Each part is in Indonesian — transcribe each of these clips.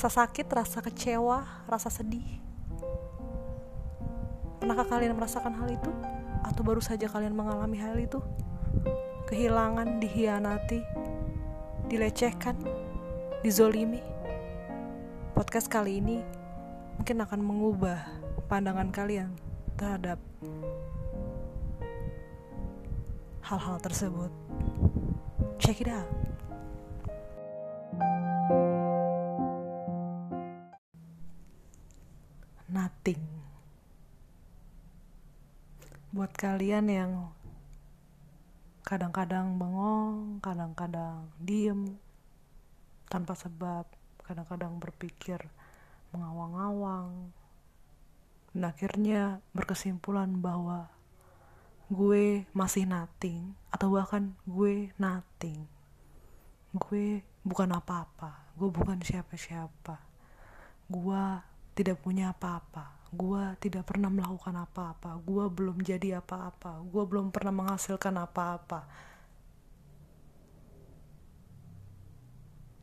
rasa sakit, rasa kecewa, rasa sedih. Pernahkah kalian merasakan hal itu? Atau baru saja kalian mengalami hal itu? Kehilangan, dihianati, dilecehkan, dizolimi. Podcast kali ini mungkin akan mengubah pandangan kalian terhadap hal-hal tersebut. Check it out. Buat kalian yang kadang-kadang bengong, kadang-kadang diem tanpa sebab, kadang-kadang berpikir mengawang-awang, dan akhirnya berkesimpulan bahwa gue masih nothing atau bahkan gue nothing. Gue bukan apa-apa gue bukan siapa-siapa. Gue tidak punya apa-apa gue tidak pernah melakukan apa-apa gue belum jadi apa-apa gue belum pernah menghasilkan apa-apa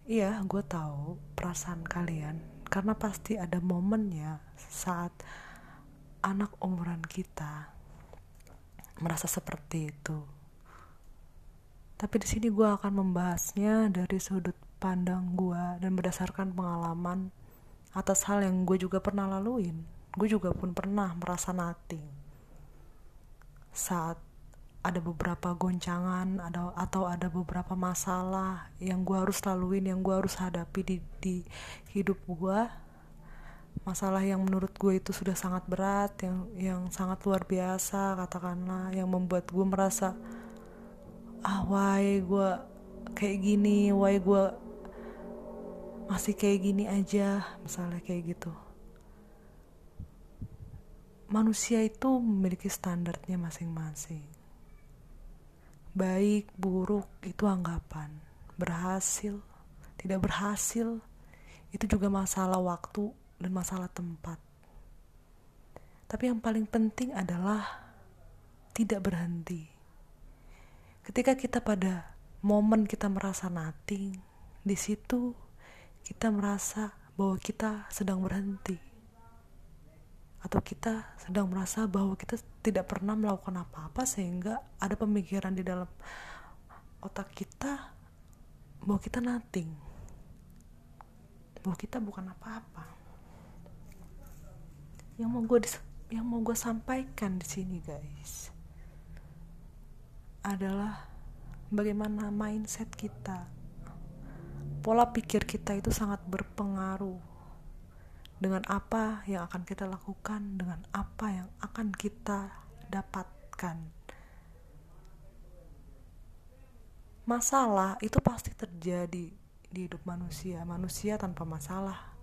iya gue tahu perasaan kalian karena pasti ada momennya saat anak umuran kita merasa seperti itu. Tapi di sini gue akan membahasnya dari sudut pandang gue dan berdasarkan pengalaman atas hal yang gue juga pernah laluin. Gue juga pun pernah merasa nothing. Saat ada beberapa goncangan ada atau ada beberapa masalah yang gue harus laluin, yang gue harus hadapi di, di hidup gue masalah yang menurut gue itu sudah sangat berat yang yang sangat luar biasa katakanlah yang membuat gue merasa ah why gue kayak gini why gue masih kayak gini aja misalnya kayak gitu manusia itu memiliki standarnya masing-masing baik buruk itu anggapan berhasil tidak berhasil itu juga masalah waktu dan masalah tempat. Tapi yang paling penting adalah tidak berhenti. Ketika kita pada momen kita merasa nothing, di situ kita merasa bahwa kita sedang berhenti. Atau kita sedang merasa bahwa kita tidak pernah melakukan apa-apa sehingga ada pemikiran di dalam otak kita bahwa kita nothing. Bahwa kita bukan apa-apa. Yang mau gue yang mau gue sampaikan di sini guys adalah bagaimana mindset kita. Pola pikir kita itu sangat berpengaruh dengan apa yang akan kita lakukan dengan apa yang akan kita dapatkan. Masalah itu pasti terjadi di hidup manusia manusia tanpa masalah.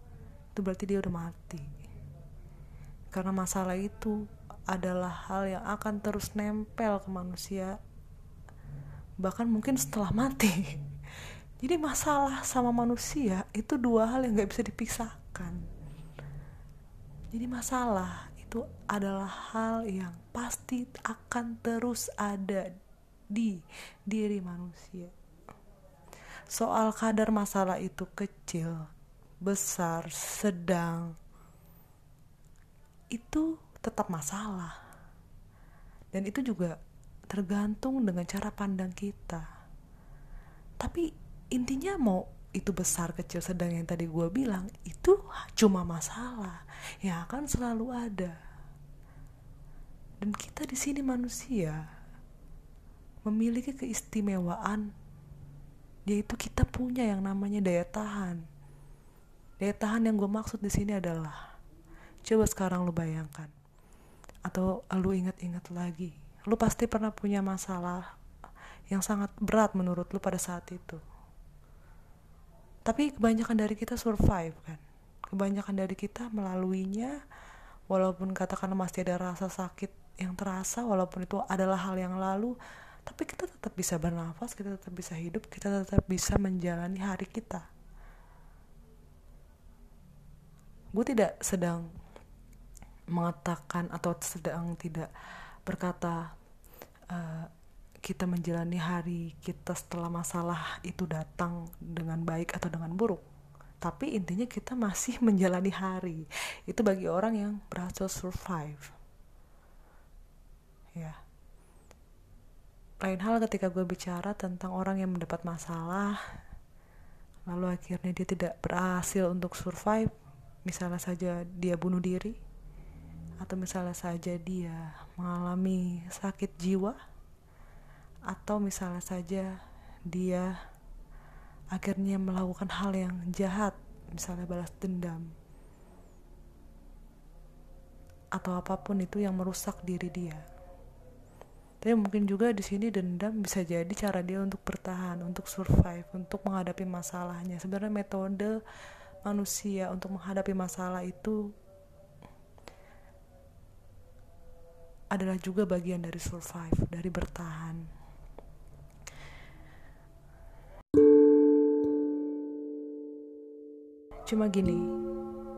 Itu berarti dia udah mati. Karena masalah itu adalah hal yang akan terus nempel ke manusia bahkan mungkin setelah mati. Jadi masalah sama manusia itu dua hal yang gak bisa dipisahkan jadi masalah itu adalah hal yang pasti akan terus ada di diri manusia. Soal kadar masalah itu kecil besar sedang itu tetap masalah. Dan itu juga tergantung dengan cara pandang kita. Tapi intinya mau itu besar kecil sedang yang tadi gue bilang itu cuma masalah yang akan selalu ada dan kita di sini manusia memiliki keistimewaan yaitu kita punya yang namanya daya tahan daya tahan yang gue maksud di sini adalah Coba sekarang lu bayangkan. Atau lu ingat-ingat lagi. Lu pasti pernah punya masalah yang sangat berat menurut lu pada saat itu. Tapi kebanyakan dari kita survive kan. Kebanyakan dari kita melaluinya walaupun katakan masih ada rasa sakit yang terasa walaupun itu adalah hal yang lalu tapi kita tetap bisa bernafas, kita tetap bisa hidup, kita tetap bisa menjalani hari kita. Gue tidak sedang mengatakan atau sedang tidak berkata uh, kita menjalani hari kita setelah masalah itu datang dengan baik atau dengan buruk. Tapi intinya kita masih menjalani hari. Itu bagi orang yang berhasil survive. Ya. Lain hal ketika gue bicara tentang orang yang mendapat masalah lalu akhirnya dia tidak berhasil untuk survive misalnya saja dia bunuh diri atau misalnya saja dia mengalami sakit jiwa atau misalnya saja dia akhirnya melakukan hal yang jahat misalnya balas dendam. Atau apa pun itu yang merusak diri dia. Tapi mungkin juga di sini dendam bisa jadi cara dia untuk bertahan untuk survive untuk menghadapi masalahnya. Sebenarnya metode manusia untuk menghadapi masalah itu adalah juga bagian dari survive dari bertahan cuma gini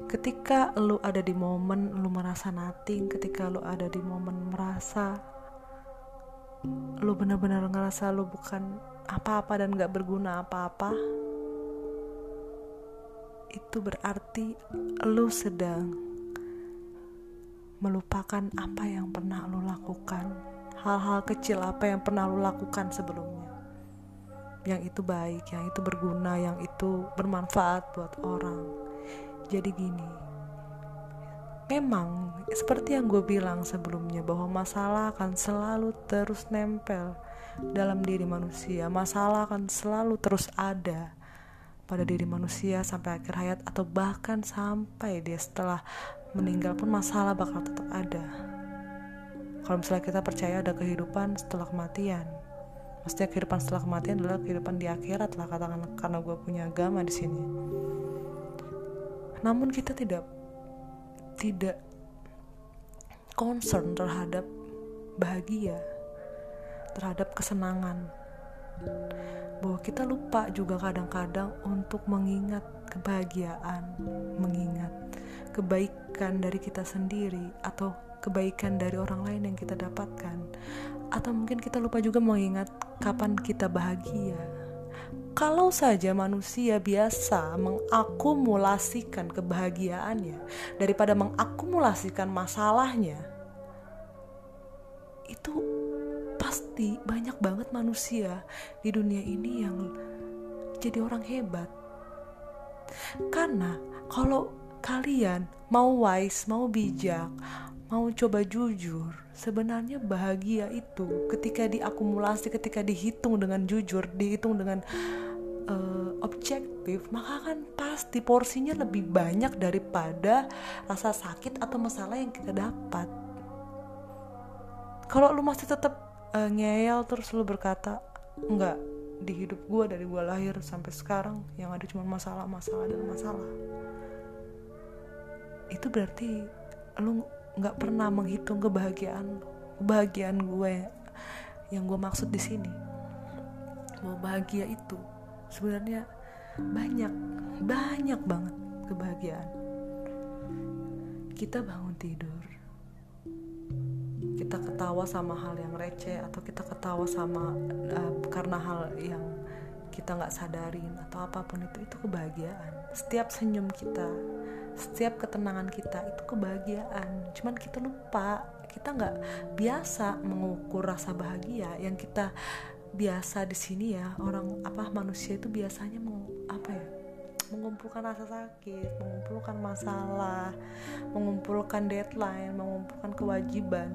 ketika lu ada di momen lu merasa nothing ketika lu ada di momen merasa lu benar-benar ngerasa lu bukan apa-apa dan gak berguna apa-apa itu berarti lu sedang melupakan apa yang pernah lu lakukan. Hal-hal kecil apa yang pernah lu lakukan sebelumnya yang itu baik, yang itu berguna, yang itu bermanfaat buat orang. Jadi gini, memang seperti yang gue bilang sebelumnya bahwa masalah akan selalu terus nempel dalam diri manusia. Masalah akan selalu terus ada pada diri manusia sampai akhir hayat atau bahkan sampai dia setelah meninggal pun masalah bakal tetap ada. Kalau misalnya kita percaya ada kehidupan setelah kematian, maksudnya kehidupan setelah kematian adalah kehidupan di akhirat lah katakan karena gue punya agama di sini. Namun kita tidak tidak concern terhadap bahagia terhadap kesenangan. Bahwa kita lupa juga kadang-kadang untuk mengingat kebahagiaan mengingat kebaikan dari kita sendiri atau kebaikan dari orang lain yang kita dapatkan atau mungkin kita lupa juga mengingat kapan kita bahagia. Kalau saja manusia biasa mengakumulasikan kebahagiaannya daripada mengakumulasikan masalahnya, itu pasti banyak banget manusia di dunia ini yang jadi orang hebat. Karena kalau kalian mau wise, mau bijak, mau coba jujur, sebenarnya bahagia itu ketika diakumulasi, ketika dihitung dengan jujur, dihitung dengan uh, objektif, maka kan pasti porsinya lebih banyak daripada rasa sakit atau masalah yang kita dapat. Kalau lu masih tetap uh, ngeyel terus lu berkata, enggak, di hidup gue dari gue lahir sampai sekarang yang ada cuma masalah, masalah dan masalah. Itu berarti lu nggak pernah menghitung kebahagiaan kebahagiaan gue yang gue maksud di sini. Bahwa bahagia itu sebenarnya banyak banyak banget kebahagiaan. Kita bangun tidur kita ketawa sama hal yang receh atau kita ketawa sama uh, karena hal yang kita nggak sadarin atau apa pun itu itu kebahagiaan. Setiap senyum kita setiap ketenangan kita itu kebahagiaan. Cuman kita lupa kita nggak biasa mengukur rasa bahagia. Yang kita biasa di sini ya orang apa manusia itu biasanya meng, apa ya mengumpulkan rasa sakit mengumpulkan masalah mengumpulkan deadline mengumpulkan kewajiban.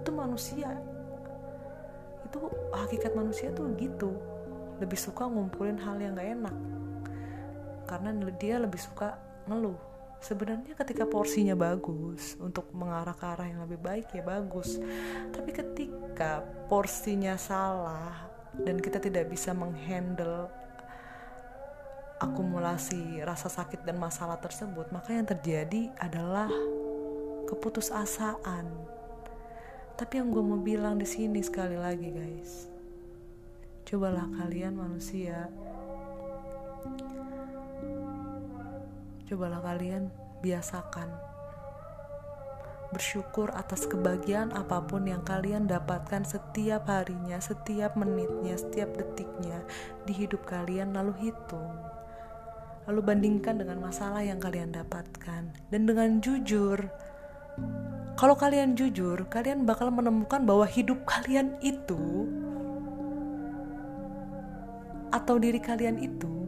Itu manusia. Itu hakikat manusia tuh gitu. Lebih suka ngumpulin hal yang gak enak. Karena dia lebih suka ngeluh. Sebenarnya ketika porsinya bagus untuk mengarah ke arah yang lebih baik ya bagus. Tapi ketika porsinya salah dan kita tidak bisa menghandle akumulasi rasa sakit dan masalah tersebut maka yang terjadi adalah keputusasaan. Tapi yang gue mau bilang di sini sekali lagi guys. Cobalah kalian manusia cobalah kalian biasakan bersyukur atas kebahagiaan apa pun yang kalian dapatkan setiap harinya, setiap menitnya, setiap detiknya di hidup kalian lalu hitung. lalu bandingkan dengan masalah yang kalian dapatkan dan dengan jujur kalau kalian jujur, kalian bakal menemukan bahwa hidup kalian itu atau diri kalian itu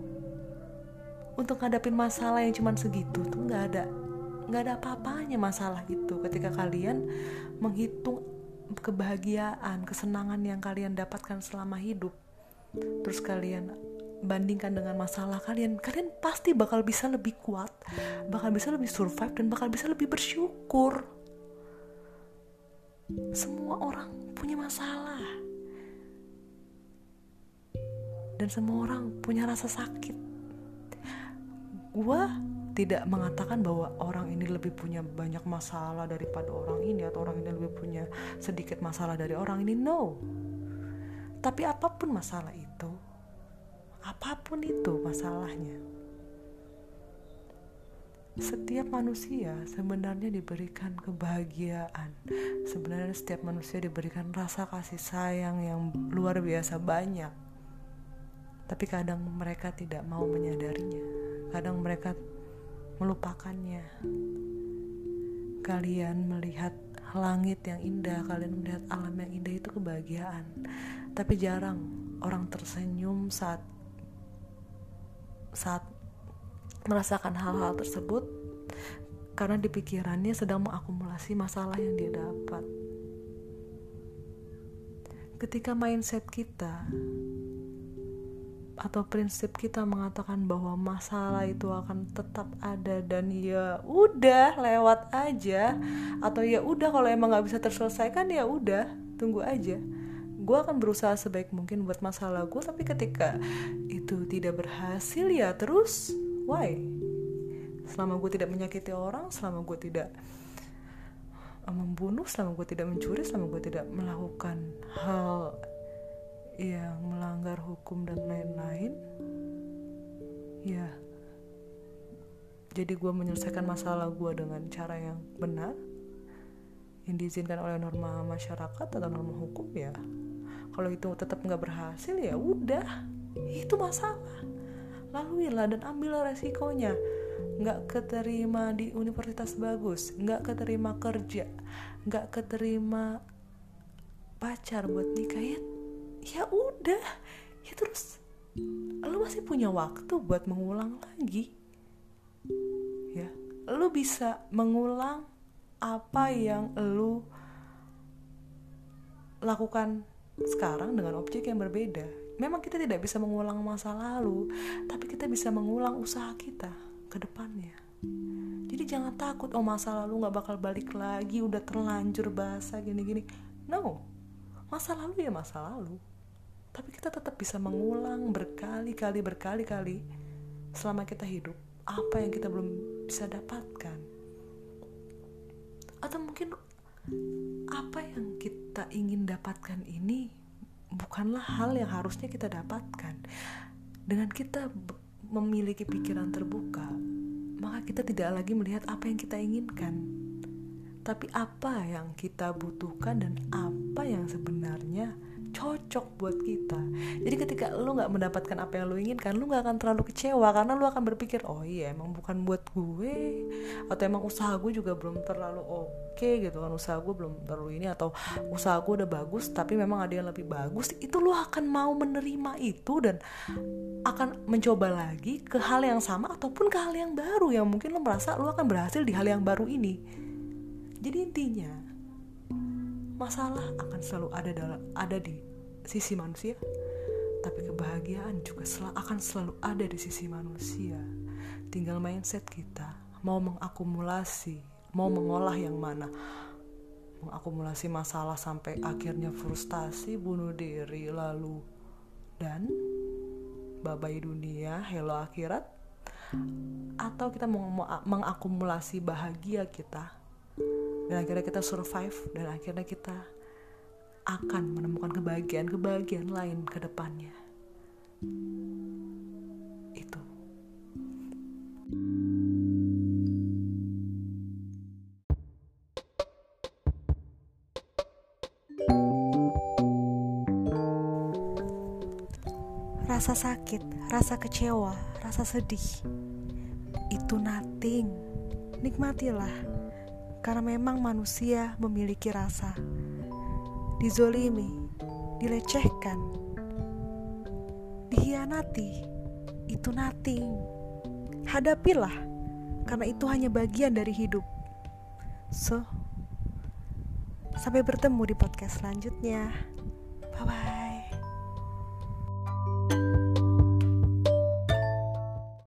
untuk ngadapin masalah yang cuman segitu tuh nggak ada nggak ada apa-apanya masalah itu ketika kalian menghitung kebahagiaan, kesenangan yang kalian dapatkan selama hidup. Terus kalian bandingkan dengan masalah kalian, kalian pasti bakal bisa lebih kuat, bakal bisa lebih survive dan bakal bisa lebih bersyukur. Semua orang punya masalah. Dan semua orang punya rasa sakit. Gua tidak mengatakan bahwa orang ini lebih punya banyak masalah daripada orang ini atau orang ini lebih punya sedikit masalah dari orang ini. No. Tapi apa pun masalah itu, apa pun itu masalahnya, setiap manusia sebenarnya diberikan kebahagiaan. Sebenarnya setiap manusia diberikan rasa kasih sayang yang luar biasa banyak. Tapi kadang mereka tidak mau menyadarinya. Kadang mereka melupakannya. Kalian melihat langit yang indah, kalian melihat alam yang indah itu kebahagiaan. Tapi jarang orang tersenyum saat saat merasakan hal-hal tersebut karena di pikirannya sedang mengakumulasi masalah yang dia dapat. Ketika mindset kita atau prinsip kita mengatakan bahwa masalah itu akan tetap ada dan ya udah lewat aja atau ya udah kalau emang nggak bisa terselesaikan ya udah tunggu aja. Gue akan berusaha sebaik mungkin buat masalah gue tapi ketika itu tidak berhasil ya terus why? Selama gue tidak menyakiti orang selama gue tidak eh, membunuh selama gue tidak mencuri selama gue tidak melakukan hal yang melanggar hukum dan lain-lain. Ya jadi gue menyelesaikan masalah gue dengan cara yang benar. Yang diizinkan oleh norma masyarakat atau norma hukum ya. Kalau itu tetap nggak berhasil ya udah. Itu masalah. Laluilah dan ambillah resikonya. Nggak keterima di universitas bagus nggak keterima kerja nggak keterima pacar buat nikah ya ya udah ya terus lu masih punya waktu buat mengulang lagi ya lu bisa mengulang apa yang lu lakukan sekarang dengan objek yang berbeda memang kita tidak bisa mengulang masa lalu, tapi kita bisa mengulang usaha kita ke depannya. Jadi jangan takut, oh masa lalu gak bakal balik lagi, udah terlanjur bahasa gini-gini. No, masa lalu ya masa lalu. Tapi kita tetap bisa mengulang berkali-kali, berkali-kali selama kita hidup apa yang kita belum bisa dapatkan. Atau mungkin apa yang kita ingin dapatkan ini bukanlah hal yang harusnya kita dapatkan. Dengan kita memiliki pikiran terbuka, maka kita tidak lagi melihat apa yang kita inginkan, tapi apa yang kita butuhkan dan apa yang sebenarnya cocok buat kita. Jadi ketika lu nggak mendapatkan apa yang lu inginkan lu nggak akan terlalu kecewa karena lu akan berpikir oh iya emang bukan buat gue atau emang usaha gue juga belum terlalu oke okay, gitu kan. Usaha gue belum terlalu ini atau usaha gue udah bagus tapi memang ada yang lebih bagus. Itu lu akan mau menerima itu dan akan mencoba lagi ke hal yang sama ataupun ke hal yang baru yang mungkin lu merasa lu akan berhasil di hal yang baru ini. Jadi intinya masalah akan selalu ada dalam ada di sisi manusia tapi kebahagiaan juga sel akan selalu ada di sisi manusia. Tinggal mindset kita mau mengakumulasi mau mengolah yang mana. Mengakumulasi masalah sampai akhirnya frustasi bunuh diri lalu dan babai dunia hello akhirat. Atau kita mau mengakumulasi bahagia kita dan akhirnya kita survive dan akhirnya kita akan menemukan kebahagiaan-kebahagiaan lain ke depannya. Itu. Rasa sakit, rasa kecewa, rasa sedih itu nothing. Nikmatilah, karena memang manusia memiliki rasa. Dizolimi, dilecehkan, dihianati, itu nothing. Hadapilah, karena itu hanya bagian dari hidup. So, sampai bertemu di podcast selanjutnya.